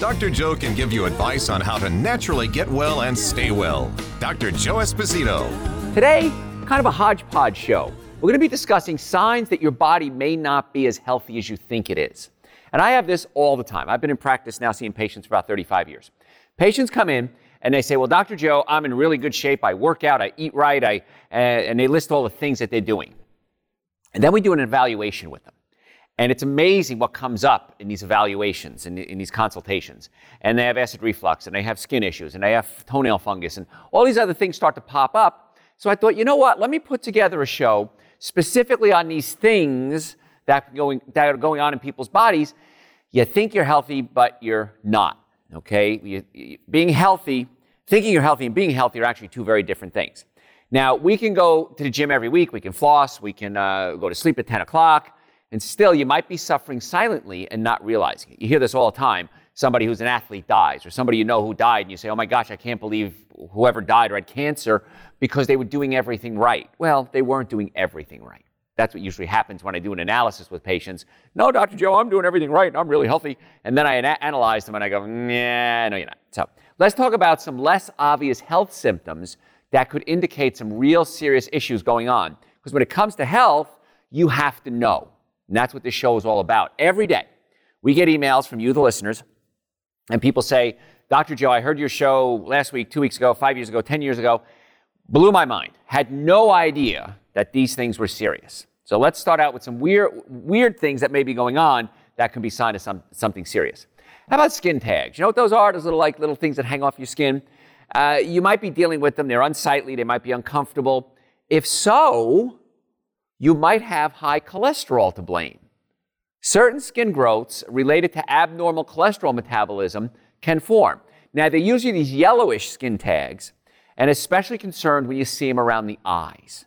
Dr. Joe can give you advice on how to naturally get well and stay well. Dr. Joe Esposito. Today, kind of a hodgepodge show. We're going to be discussing signs that your body may not be as healthy as you think it is. And I have this all the time. I've been in practice now seeing patients for about 35 years. Patients come in and they say, Well, Dr. Joe, I'm in really good shape. I work out, I eat right, I, uh, and they list all the things that they're doing. And then we do an evaluation with them. And it's amazing what comes up in these evaluations and in, in, these consultations. And they have acid reflux, and they have skin issues, and they have toenail fungus, and all these other things start to pop up. So I thought, you know what? Let me put together a show specifically on these things that, going, that are going on in people's bodies. You think you're healthy, but you're not. Okay? You, you, being healthy, thinking you're healthy, and being healthy are actually two very different things. Now, we can go to the gym every week, we can floss, we can uh, go to sleep at 10 o'clock. And still, you might be suffering silently and not realizing it. You hear this all the time. Somebody who's an athlete dies, or somebody you know who died, and you say, Oh my gosh, I can't believe whoever died or had cancer because they were doing everything right. Well, they weren't doing everything right. That's what usually happens when I do an analysis with patients. No, Dr. Joe, I'm doing everything right and I'm really healthy. And then I ana- analyze them and I go, Nah, no, you're not. So let's talk about some less obvious health symptoms that could indicate some real serious issues going on. Because when it comes to health, you have to know. And that's what this show is all about. Every day, we get emails from you, the listeners, and people say, Dr. Joe, I heard your show last week, two weeks ago, five years ago, 10 years ago. Blew my mind. Had no idea that these things were serious. So let's start out with some weird, weird things that may be going on that can be sign of some, something serious. How about skin tags? You know what those are? Those little like little things that hang off your skin. Uh, you might be dealing with them. They're unsightly. They might be uncomfortable. If so, you might have high cholesterol to blame. Certain skin growths related to abnormal cholesterol metabolism can form. Now, they're usually these yellowish skin tags, and especially concerned when you see them around the eyes.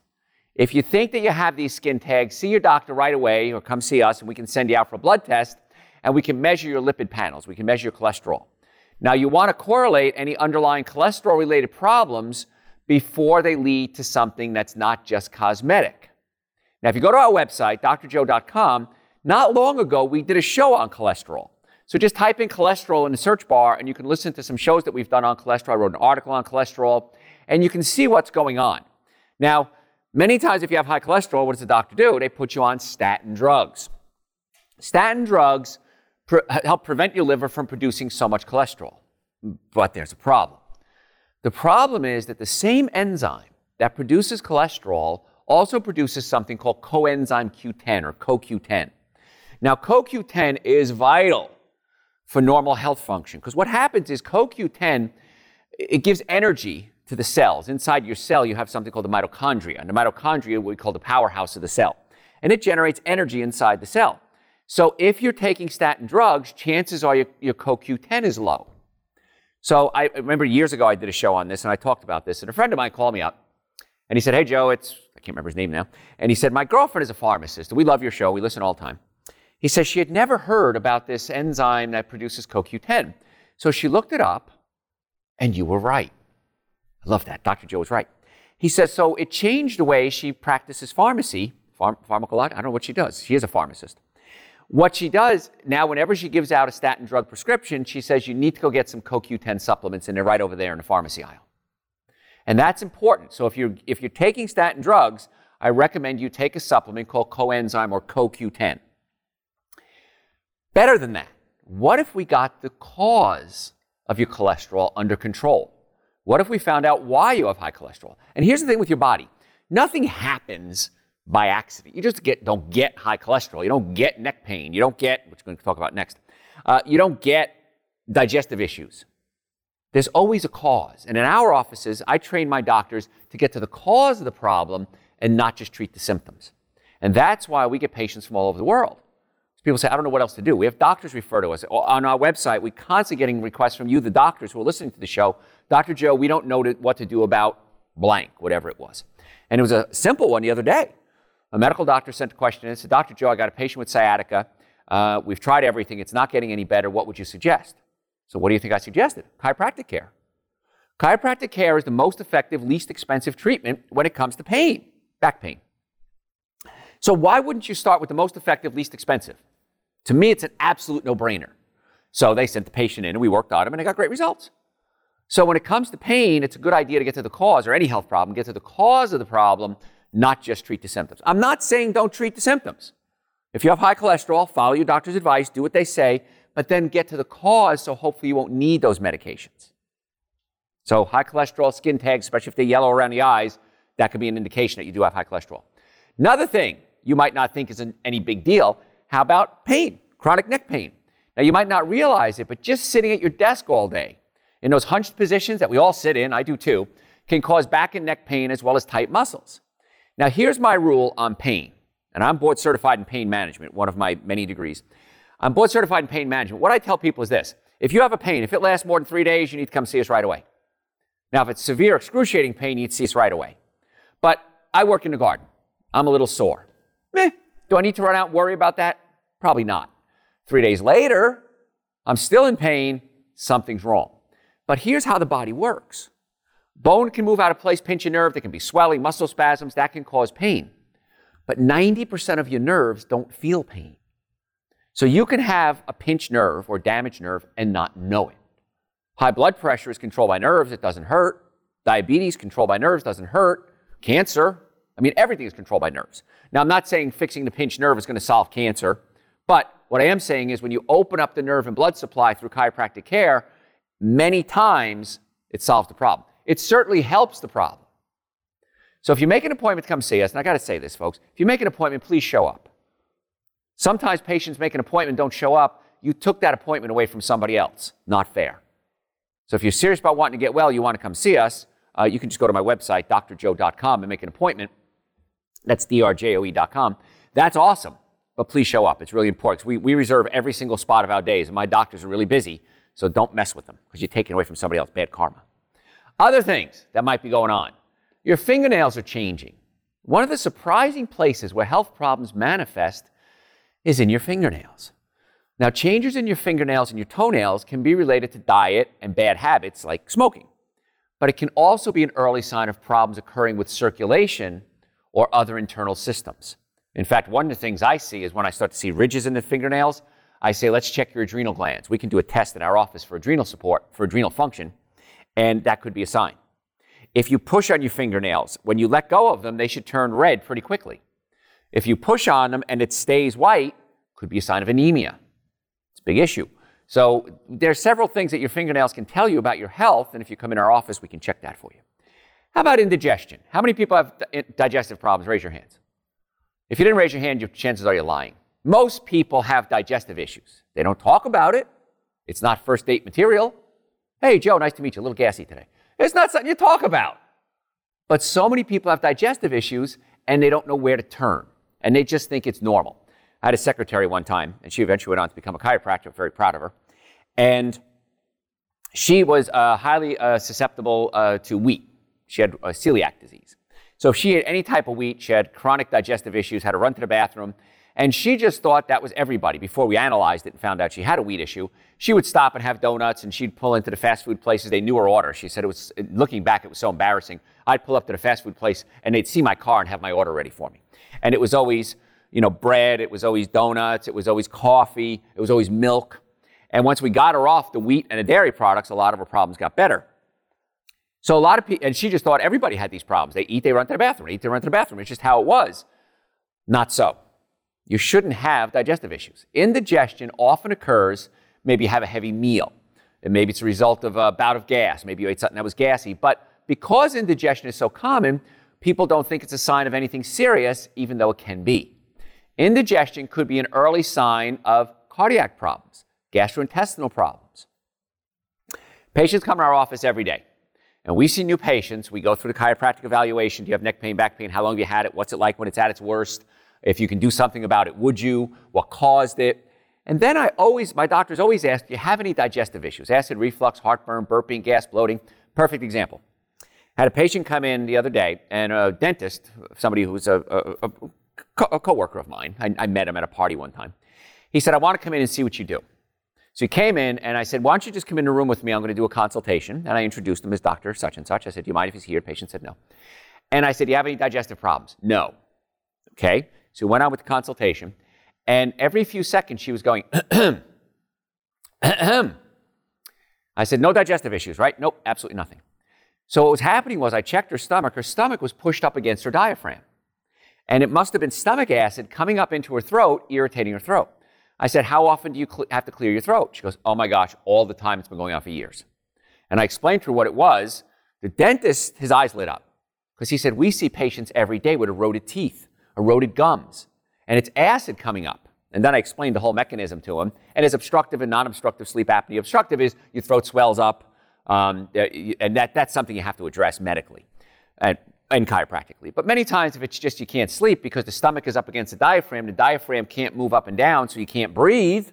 If you think that you have these skin tags, see your doctor right away or come see us, and we can send you out for a blood test, and we can measure your lipid panels. We can measure your cholesterol. Now, you want to correlate any underlying cholesterol related problems before they lead to something that's not just cosmetic. Now, if you go to our website, drjoe.com, not long ago we did a show on cholesterol. So just type in cholesterol in the search bar and you can listen to some shows that we've done on cholesterol. I wrote an article on cholesterol and you can see what's going on. Now, many times if you have high cholesterol, what does the doctor do? They put you on statin drugs. Statin drugs pre- help prevent your liver from producing so much cholesterol. But there's a problem. The problem is that the same enzyme that produces cholesterol also produces something called coenzyme Q10 or CoQ10. Now, CoQ10 is vital for normal health function because what happens is CoQ10 it gives energy to the cells. Inside your cell, you have something called the mitochondria. And the mitochondria we call the powerhouse of the cell. And it generates energy inside the cell. So if you're taking statin drugs, chances are your, your CoQ10 is low. So I remember years ago I did a show on this and I talked about this. And a friend of mine called me up and he said, Hey, Joe, it's can't remember his name now. And he said, My girlfriend is a pharmacist. We love your show. We listen all the time. He says she had never heard about this enzyme that produces CoQ10. So she looked it up, and you were right. I love that. Dr. Joe was right. He says, so it changed the way she practices pharmacy, pharm- pharmacology. I don't know what she does. She is a pharmacist. What she does now, whenever she gives out a statin drug prescription, she says you need to go get some CoQ10 supplements, and they're right over there in the pharmacy aisle. And that's important. So if you're, if you're taking statin drugs, I recommend you take a supplement called coenzyme or CoQ10. Better than that, what if we got the cause of your cholesterol under control? What if we found out why you have high cholesterol? And here's the thing with your body nothing happens by accident. You just get, don't get high cholesterol. You don't get neck pain. You don't get, which we're going to talk about next, uh, you don't get digestive issues. There's always a cause. And in our offices, I train my doctors to get to the cause of the problem and not just treat the symptoms. And that's why we get patients from all over the world. People say, I don't know what else to do. We have doctors refer to us. On our website, we're constantly getting requests from you, the doctors who are listening to the show. Dr. Joe, we don't know what to do about blank, whatever it was. And it was a simple one the other day. A medical doctor sent a question and said, Dr. Joe, I got a patient with sciatica. Uh, we've tried everything. It's not getting any better. What would you suggest? So, what do you think I suggested? Chiropractic care. Chiropractic care is the most effective, least expensive treatment when it comes to pain, back pain. So, why wouldn't you start with the most effective, least expensive? To me, it's an absolute no brainer. So, they sent the patient in and we worked on him and they got great results. So, when it comes to pain, it's a good idea to get to the cause or any health problem, get to the cause of the problem, not just treat the symptoms. I'm not saying don't treat the symptoms. If you have high cholesterol, follow your doctor's advice, do what they say, but then get to the cause so hopefully you won't need those medications. So, high cholesterol skin tags, especially if they're yellow around the eyes, that could be an indication that you do have high cholesterol. Another thing you might not think is an, any big deal how about pain, chronic neck pain? Now, you might not realize it, but just sitting at your desk all day in those hunched positions that we all sit in, I do too, can cause back and neck pain as well as tight muscles. Now, here's my rule on pain, and I'm board certified in pain management, one of my many degrees. I'm board certified in pain management. What I tell people is this if you have a pain, if it lasts more than three days, you need to come see us right away. Now, if it's severe, excruciating pain, you need to see us right away. But I work in the garden. I'm a little sore. Meh. Do I need to run out and worry about that? Probably not. Three days later, I'm still in pain, something's wrong. But here's how the body works bone can move out of place, pinch a nerve, there can be swelling, muscle spasms, that can cause pain. But 90% of your nerves don't feel pain. So you can have a pinched nerve or damaged nerve and not know it. High blood pressure is controlled by nerves, it doesn't hurt. Diabetes, controlled by nerves, doesn't hurt. Cancer, I mean, everything is controlled by nerves. Now, I'm not saying fixing the pinched nerve is going to solve cancer. But what I am saying is when you open up the nerve and blood supply through chiropractic care, many times it solves the problem. It certainly helps the problem. So if you make an appointment to come see us, and I got to say this, folks, if you make an appointment, please show up. Sometimes patients make an appointment, don't show up. You took that appointment away from somebody else. Not fair. So if you're serious about wanting to get well, you want to come see us, uh, you can just go to my website, drjoe.com, and make an appointment. That's drjoe.com. That's awesome but please show up. It's really important. We, we reserve every single spot of our days, and my doctors are really busy, so don't mess with them because you're taking away from somebody else. Bad karma. Other things that might be going on your fingernails are changing. One of the surprising places where health problems manifest is in your fingernails. Now, changes in your fingernails and your toenails can be related to diet and bad habits like smoking, but it can also be an early sign of problems occurring with circulation or other internal systems. In fact, one of the things I see is when I start to see ridges in the fingernails, I say, let's check your adrenal glands. We can do a test in our office for adrenal support, for adrenal function, and that could be a sign. If you push on your fingernails, when you let go of them, they should turn red pretty quickly. If you push on them and it stays white, could be a sign of anemia. It's a big issue. So there are several things that your fingernails can tell you about your health, and if you come in our office, we can check that for you. How about indigestion? How many people have digestive problems? Raise your hands. If you didn't raise your hand, your chances are you're lying. Most people have digestive issues. They don't talk about it. It's not first date material. Hey, Joe, nice to meet you. A little gassy today. It's not something you talk about. But so many people have digestive issues and they don't know where to turn. And they just think it's normal. I had a secretary one time, and she eventually went on to become a chiropractor. I'm very proud of her. And she was uh, highly uh, susceptible uh, to wheat. She had celiac disease. So if she had any type of wheat, she had chronic digestive issues, had to run to the bathroom, and she just thought that was everybody. Before we analyzed it and found out she had a wheat issue, she would stop and have donuts, and she'd pull into the fast food places. They knew her order. She said it was, looking back, it was so embarrassing. I'd pull up to the fast food place, and they'd see my car and have my order ready for me. And it was always, you know, bread. It was always donuts. It was always coffee. It was always milk. And once we got her off the wheat and the dairy products, a lot of her problems got better. So a lot of people, and she just thought everybody had these problems. They eat, they run to the bathroom, they eat, they run to the bathroom. It's just how it was. Not so. You shouldn't have digestive issues. Indigestion often occurs, maybe you have a heavy meal. And maybe it's a result of a bout of gas. Maybe you ate something that was gassy. But because indigestion is so common, people don't think it's a sign of anything serious, even though it can be. Indigestion could be an early sign of cardiac problems, gastrointestinal problems. Patients come to our office every day. And we see new patients. We go through the chiropractic evaluation. Do you have neck pain, back pain? How long have you had it? What's it like when it's at its worst? If you can do something about it, would you? What caused it? And then I always, my doctors always ask, do you have any digestive issues? Acid reflux, heartburn, burping, gas, bloating. Perfect example. Had a patient come in the other day, and a dentist, somebody who's a, a, a, a coworker of mine, I, I met him at a party one time. He said, I want to come in and see what you do. So he came in, and I said, Why don't you just come in the room with me? I'm going to do a consultation. And I introduced him as Dr. Such and Such. I said, Do you mind if he's here? The patient said, No. And I said, Do you have any digestive problems? No. Okay. So we went on with the consultation. And every few seconds, she was going, I said, No digestive issues, right? Nope, absolutely nothing. So what was happening was I checked her stomach. Her stomach was pushed up against her diaphragm. And it must have been stomach acid coming up into her throat, irritating her throat. I said, How often do you cl- have to clear your throat? She goes, Oh my gosh, all the time. It's been going on for years. And I explained to her what it was. The dentist, his eyes lit up because he said, We see patients every day with eroded teeth, eroded gums, and it's acid coming up. And then I explained the whole mechanism to him. And as obstructive and non obstructive sleep apnea, obstructive is your throat swells up, um, and that, that's something you have to address medically and, and chiropractically. But many times, if it's just you can't sleep because the stomach is up against the diaphragm, the diaphragm can't move up and down, so you can't breathe.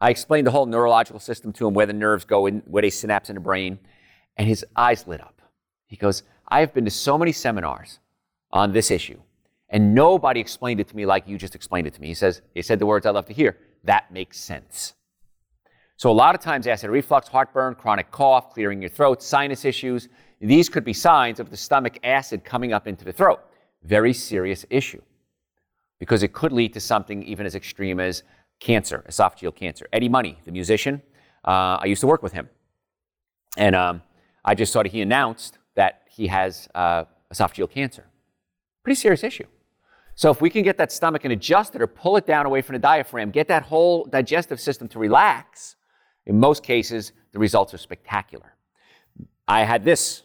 I explained the whole neurological system to him, where the nerves go, in, where they synapse in the brain, and his eyes lit up. He goes, I have been to so many seminars on this issue, and nobody explained it to me like you just explained it to me. He says, he said the words I love to hear. That makes sense. So a lot of times acid reflux, heartburn, chronic cough, clearing your throat, sinus issues, these could be signs of the stomach acid coming up into the throat. Very serious issue because it could lead to something even as extreme as cancer, esophageal cancer. Eddie Money, the musician, uh, I used to work with him. And um, I just saw that he announced that he has uh, esophageal cancer. Pretty serious issue. So if we can get that stomach and adjust it or pull it down away from the diaphragm, get that whole digestive system to relax, in most cases, the results are spectacular. I had this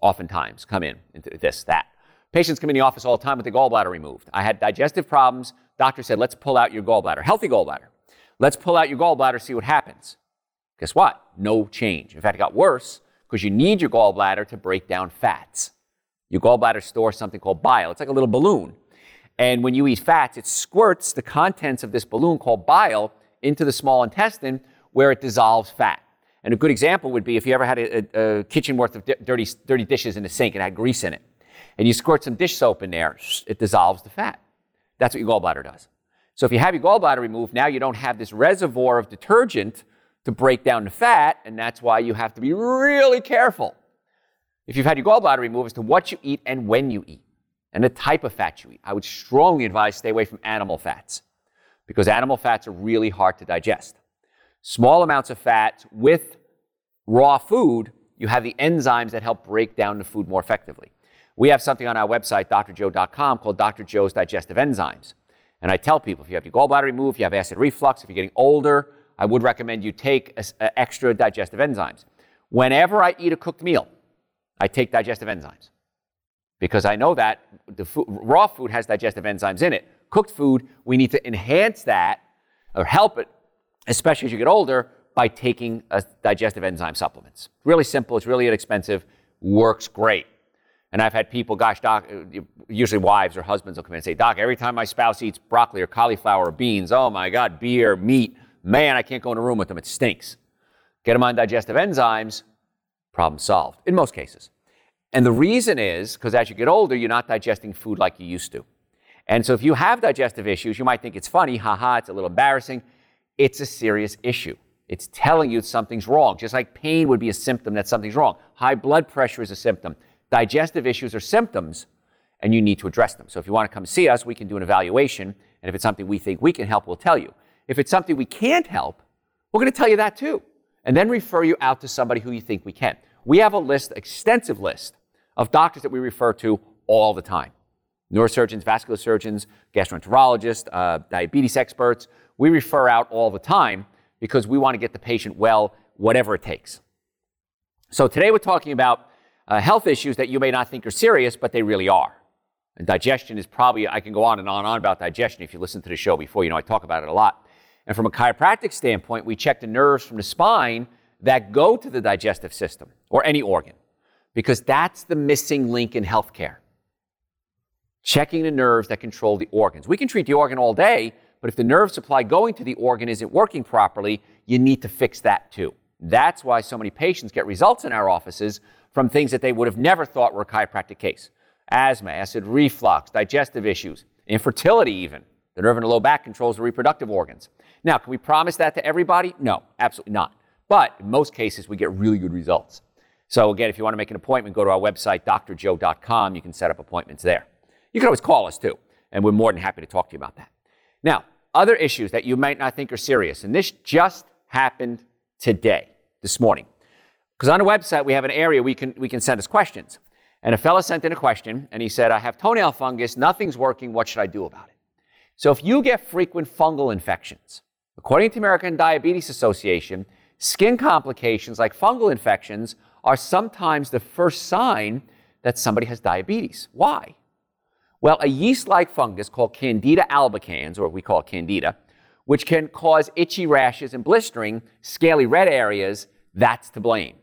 oftentimes come in, this, that. Patients come in the office all the time with the gallbladder removed. I had digestive problems. Doctor said, let's pull out your gallbladder, healthy gallbladder. Let's pull out your gallbladder, see what happens. Guess what? No change. In fact, it got worse because you need your gallbladder to break down fats. Your gallbladder stores something called bile. It's like a little balloon. And when you eat fats, it squirts the contents of this balloon called bile into the small intestine where it dissolves fat. And a good example would be if you ever had a, a, kitchen worth of di- dirty, dirty dishes in the sink and had grease in it, and you squirt some dish soap in there, it dissolves the fat. That's what your gallbladder does. So if you have your gallbladder removed, now you don't have this reservoir of detergent to break down the fat, and that's why you have to be really careful if you've had your gallbladder removed as to what you eat and when you eat and the type of fat you eat. I would strongly advise stay away from animal fats because animal fats are really hard to digest. Small amounts of fat with raw food, you have the enzymes that help break down the food more effectively. We have something on our website, drjoe.com, called Dr. Joe's Digestive Enzymes. And I tell people if you have your gallbladder removed, if you have acid reflux, if you're getting older, I would recommend you take a, a extra digestive enzymes. Whenever I eat a cooked meal, I take digestive enzymes because I know that the food, raw food has digestive enzymes in it. Cooked food, we need to enhance that or help it, especially as you get older, by taking digestive enzyme supplements. Really simple, it's really inexpensive, works great. And I've had people, gosh, doc, uh, usually wives or husbands will come in and say, Doc, every time my spouse eats broccoli or cauliflower or beans, oh my God, beer, meat, Man, I can't go in a room with them. It stinks. Get them on digestive enzymes, problem solved in most cases. And the reason is because as you get older, you're not digesting food like you used to. And so if you have digestive issues, you might think it's funny, haha, it's a little embarrassing. It's a serious issue. It's telling you something's wrong, just like pain would be a symptom that something's wrong. High blood pressure is a symptom. Digestive issues are symptoms, and you need to address them. So if you want to come see us, we can do an evaluation, and if it's something we think we can help, we'll tell you. If it's something we can't help, we're going to tell you that too. And then refer you out to somebody who you think we can. We have a list, extensive list, of doctors that we refer to all the time neurosurgeons, vascular surgeons, gastroenterologists, uh, diabetes experts. We refer out all the time because we want to get the patient well, whatever it takes. So today we're talking about uh, health issues that you may not think are serious, but they really are. And digestion is probably, I can go on and on and on about digestion if you listen to the show before. You know, I talk about it a lot. And from a chiropractic standpoint, we check the nerves from the spine that go to the digestive system or any organ because that's the missing link in healthcare. checking the nerves that control the organs. We can treat the organ all day, but if the nerve supply going to the organ isn't working properly, you need to fix that too. That's why so many patients get results in our offices from things that they would have never thought were a chiropractic case asthma, acid reflux, digestive issues, infertility, even. The nerve in the low back controls the reproductive organs. Now, can we promise that to everybody? No, absolutely not. But in most cases, we get really good results. So, again, if you want to make an appointment, go to our website, drjoe.com. You can set up appointments there. You can always call us too, and we're more than happy to talk to you about that. Now, other issues that you might not think are serious, and this just happened today, this morning. Because on the website, we have an area we can, we can send us questions. And a fellow sent in a question, and he said, I have toenail fungus, nothing's working, what should I do about it? So if you get frequent fungal infections, according to American Diabetes Association, skin complications like fungal infections are sometimes the first sign that somebody has diabetes. Why? Well, a yeast like fungus called Candida albicans, or we call it Candida, which can cause itchy rashes and blistering, scaly red areas, that's to blame.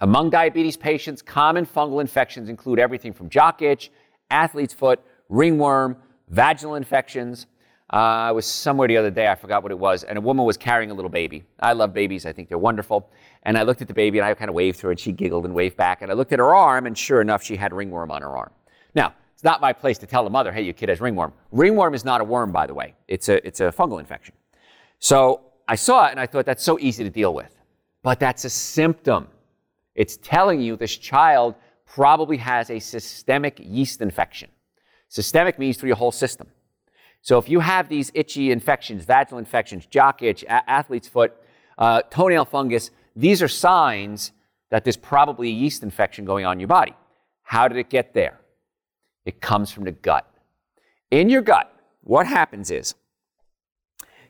Among diabetes patients, common fungal infections include everything from jock itch, athlete's foot, ringworm, vaginal infections. Uh, I was somewhere the other day, I forgot what it was, and a woman was carrying a little baby. I love babies, I think they're wonderful. And I looked at the baby and I kind of waved to her, and she giggled and waved back. And I looked at her arm, and sure enough, she had ringworm on her arm. Now, it's not my place to tell the mother, hey, your kid has ringworm. Ringworm is not a worm, by the way. It's a, it's a fungal infection. So I saw it and I thought that's so easy to deal with. But that's a symptom. It's telling you this child probably has a systemic yeast infection. Systemic means through your whole system. So if you have these itchy infections, vaginal infections, jock itch, a- athlete's foot, uh, toenail fungus, these are signs that there's probably a yeast infection going on in your body. How did it get there? It comes from the gut. In your gut, what happens is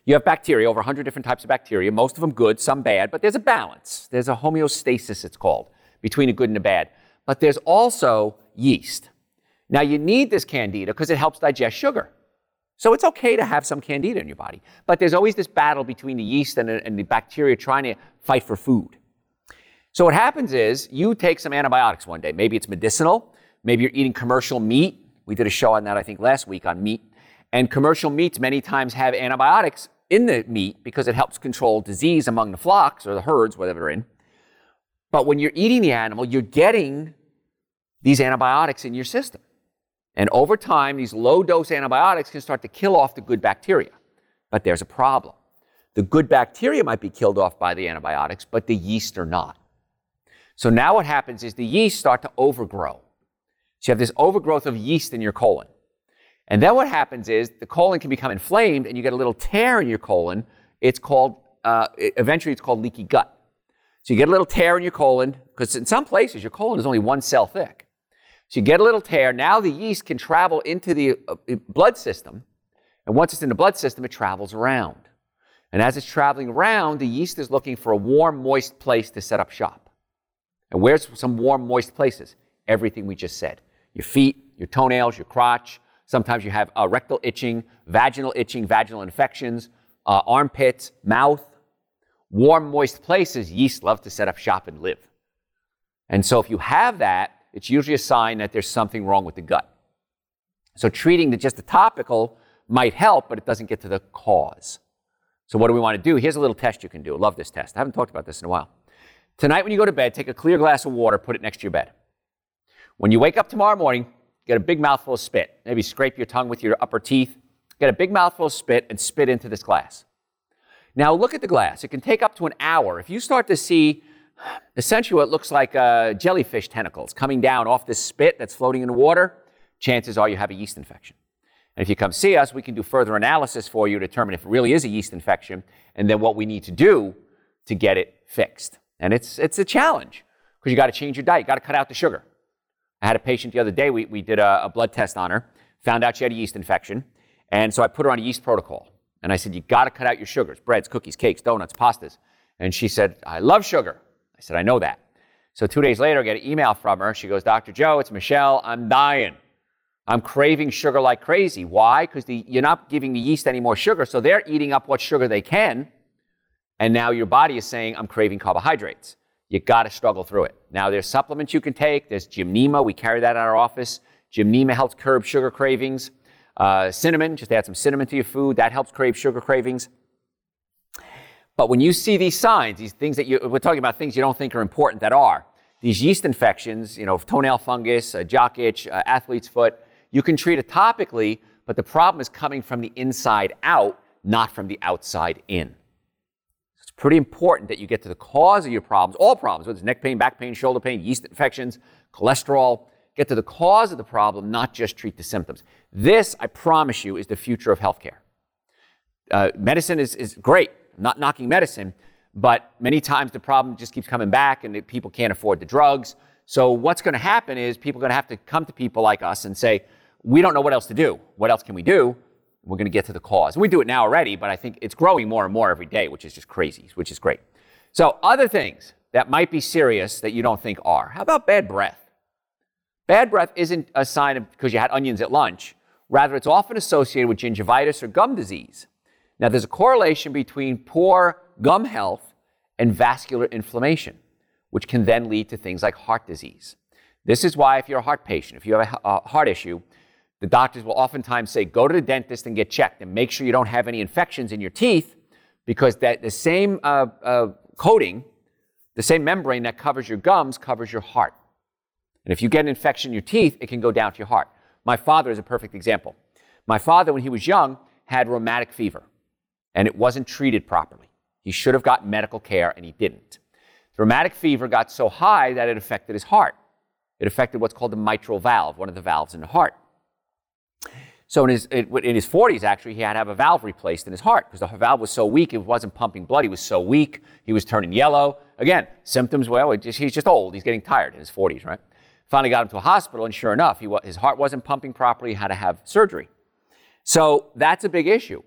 you have bacteria, over 100 different types of bacteria, most of them good, some bad, but there's a balance. There's a homeostasis, it's called, between a good and a bad. But there's also yeast. Now, you need this candida because it helps digest sugar. So it's okay to have some candida in your body. But there's always this battle between the yeast and, and the bacteria trying to fight for food. So what happens is you take some antibiotics one day. Maybe it's medicinal, Maybe you're eating commercial meat. We did a show on that, I think, last week on meat. And commercial meats many times have antibiotics in the meat because it helps control disease among the flocks or the herds, whatever they're in. But when you're eating the animal, you're getting these antibiotics in your system. And over time, these low dose antibiotics can start to kill off the good bacteria. But there's a problem. The good bacteria might be killed off by the antibiotics, but the yeast are not. So now what happens is the yeast start to overgrow. So you have this overgrowth of yeast in your colon. And then what happens is the colon can become inflamed and you get a little tear in your colon. It's called, uh, eventually, it's called leaky gut. So you get a little tear in your colon, because in some places your colon is only one cell thick. So you get a little tear. Now the yeast can travel into the uh, blood system. And once it's in the blood system, it travels around. And as it's traveling around, the yeast is looking for a warm, moist place to set up shop. And where's some warm, moist places? Everything we just said your feet, your toenails, your crotch. Sometimes you have uh, rectal itching, vaginal itching, vaginal infections, uh, armpits, mouth. Warm, moist places, yeast love to set up shop and live. And so if you have that, it's usually a sign that there's something wrong with the gut. So treating the, just the topical might help, but it doesn't get to the cause. So what do we want to do? Here's a little test you can do. I love this test. I haven't talked about this in a while. Tonight when you go to bed, take a clear glass of water, put it next to your bed. When you wake up tomorrow morning, get a big mouthful of spit. Maybe scrape your tongue with your upper teeth. Get a big mouthful of spit and spit into this glass. Now look at the glass. It can take up to an hour. If you start to see essentially what looks like uh, jellyfish tentacles coming down off this spit that's floating in the water, chances are you have a yeast infection. And if you come see us, we can do further analysis for you to determine if it really is a yeast infection and then what we need to do to get it fixed. And it's, it's a challenge because you got to change your diet. You got to cut out the sugar. I had a patient the other day, we, we did a, a blood test on her, found out she had a yeast infection. And so I put her on a yeast protocol. And I said, You got to cut out your sugars breads, cookies, cakes, donuts, pastas. And she said, I love sugar. I said, I know that. So two days later, I get an email from her. She goes, Dr. Joe, it's Michelle. I'm dying. I'm craving sugar like crazy. Why? Because you're not giving the yeast any more sugar. So they're eating up what sugar they can. And now your body is saying, I'm craving carbohydrates you got to struggle through it. Now, there's supplements you can take. There's Gymnema. We carry that in our office. Gymnema helps curb sugar cravings. Uh, cinnamon, just add some cinnamon to your food. That helps crave sugar cravings. But when you see these signs, these things that you, we're talking about things you don't think are important that are, these yeast infections, you know, toenail fungus, jock itch, athlete's foot, you can treat it topically, but the problem is coming from the inside out, not from the outside in. Pretty important that you get to the cause of your problems, all problems, whether it's neck pain, back pain, shoulder pain, yeast infections, cholesterol. Get to the cause of the problem, not just treat the symptoms. This, I promise you, is the future of healthcare. Uh, medicine is, is great, I'm not knocking medicine, but many times the problem just keeps coming back and people can't afford the drugs. So, what's going to happen is people are going to have to come to people like us and say, We don't know what else to do. What else can we do? We're going to get to the cause. We do it now already, but I think it's growing more and more every day, which is just crazy, which is great. So, other things that might be serious that you don't think are. How about bad breath? Bad breath isn't a sign of because you had onions at lunch. Rather, it's often associated with gingivitis or gum disease. Now, there's a correlation between poor gum health and vascular inflammation, which can then lead to things like heart disease. This is why, if you're a heart patient, if you have a heart issue, the doctors will oftentimes say, go to the dentist and get checked and make sure you don't have any infections in your teeth because that, the same uh, uh, coating, the same membrane that covers your gums covers your heart. And if you get an infection in your teeth, it can go down to your heart. My father is a perfect example. My father, when he was young, had rheumatic fever and it wasn't treated properly. He should have gotten medical care and he didn't. The rheumatic fever got so high that it affected his heart. It affected what's called the mitral valve, one of the valves in the heart. So in his, in his 40s, actually, he had to have a valve replaced in his heart because the valve was so weak, it wasn't pumping blood. He was so weak, he was turning yellow. Again, symptoms, well, just, he's just old. He's getting tired in his 40s, right? Finally got him to a hospital, and sure enough, he, his heart wasn't pumping properly, he had to have surgery. So that's a big issue.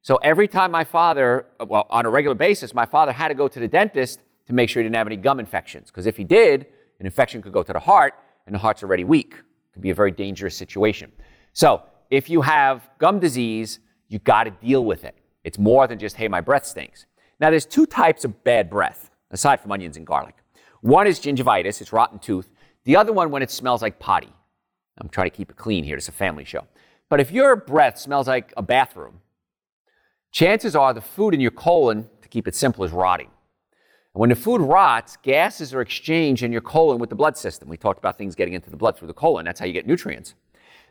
So every time my father, uh, well, on a regular basis, my father had to go to the dentist to make sure he didn't have any gum infections. Because if he did, an infection could go to the heart, and the heart's already weak. It could be a very dangerous situation. So if you have gum disease, you got to deal with it. It's more than just, hey, my breath stinks. Now, there's two types of bad breath, aside from onions and garlic. One is gingivitis, it's rotten tooth. The other one, when it smells like potty. I'm trying to keep it clean here, it's a family show. But if your breath smells like a bathroom, chances are the food in your colon, to keep it simple, is rotting. And when the food rots, gases are exchanged in your colon with the blood system. We talked about things getting into the blood through the colon. That's how you get nutrients.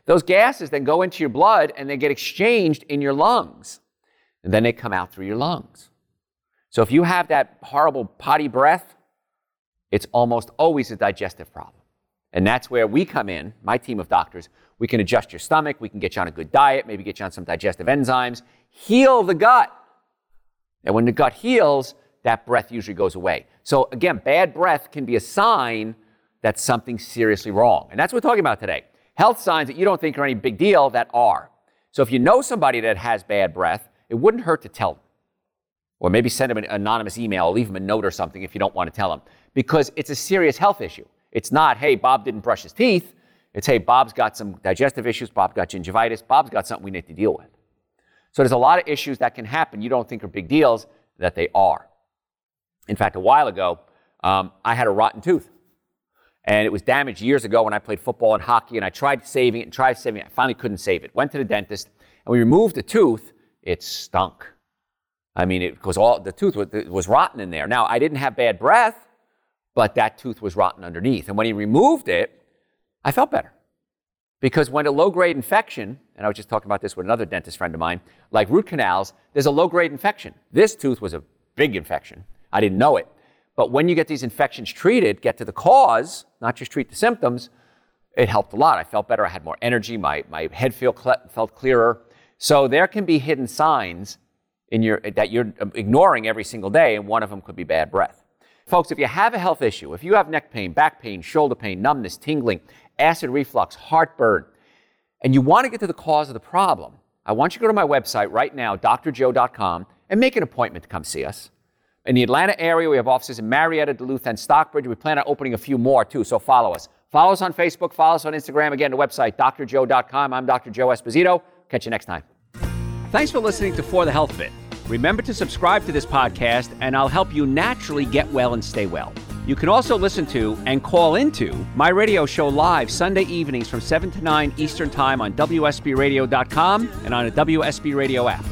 Those gases then go into your blood and they get exchanged in your lungs. And then they come out through your lungs. So if you have that horrible potty breath, it's almost always a digestive problem. And that's where we come in, my team of doctors. We can adjust your stomach, we can get you on a good diet, maybe get you on some digestive enzymes, heal the gut. And when the gut heals, that breath usually goes away. So again, bad breath can be a sign that something's seriously wrong. And that's what we're talking about today. Health signs that you don't think are any big deal that are. So if you know somebody that has bad breath, it wouldn't hurt to tell them. Or maybe send them an anonymous email, leave them a note or something if you don't want to tell them. Because it's a serious health issue. It's not, hey, Bob didn't brush his teeth. It's, hey, Bob's got some digestive issues. Bob got gingivitis. Bob's got something we need to deal with. So there's a lot of issues that can happen you don't think are big deals that they are. In fact, a while ago, um, I had a rotten tooth. And it was damaged years ago when I played football and hockey, and I tried saving it and tried saving it. I finally couldn't save it. Went to the dentist, and we removed the tooth. It stunk. I mean, it was all the tooth was, was rotten in there. Now, I didn't have bad breath, but that tooth was rotten underneath. And when he removed it, I felt better. Because when a low grade infection, and I was just talking about this with another dentist friend of mine, like root canals, there's a low grade infection. This tooth was a big infection. I didn't know it. But when you get these infections treated, get to the cause, not just treat the symptoms, it helped a lot. I felt better. I had more energy. My, my head feel, felt clearer. So there can be hidden signs in your, that you're ignoring every single day, and one of them could be bad breath. Folks, if you have a health issue, if you have neck pain, back pain, shoulder pain, numbness, tingling, acid reflux, heartburn, and you want to get to the cause of the problem, I want you to go to my website right now, drjoe.com, and make an appointment to come see us. In the Atlanta area, we have offices in Marietta, Duluth, and Stockbridge. We plan on opening a few more too, so follow us. Follow us on Facebook, follow us on Instagram. Again, the website, drjoe.com. I'm Dr. Joe Esposito. Catch you next time. Thanks for listening to For the Health Fit. Remember to subscribe to this podcast, and I'll help you naturally get well and stay well. You can also listen to and call into my radio show live Sunday evenings from 7 to 9 Eastern Time on WSBRadio.com and on the WSB Radio app.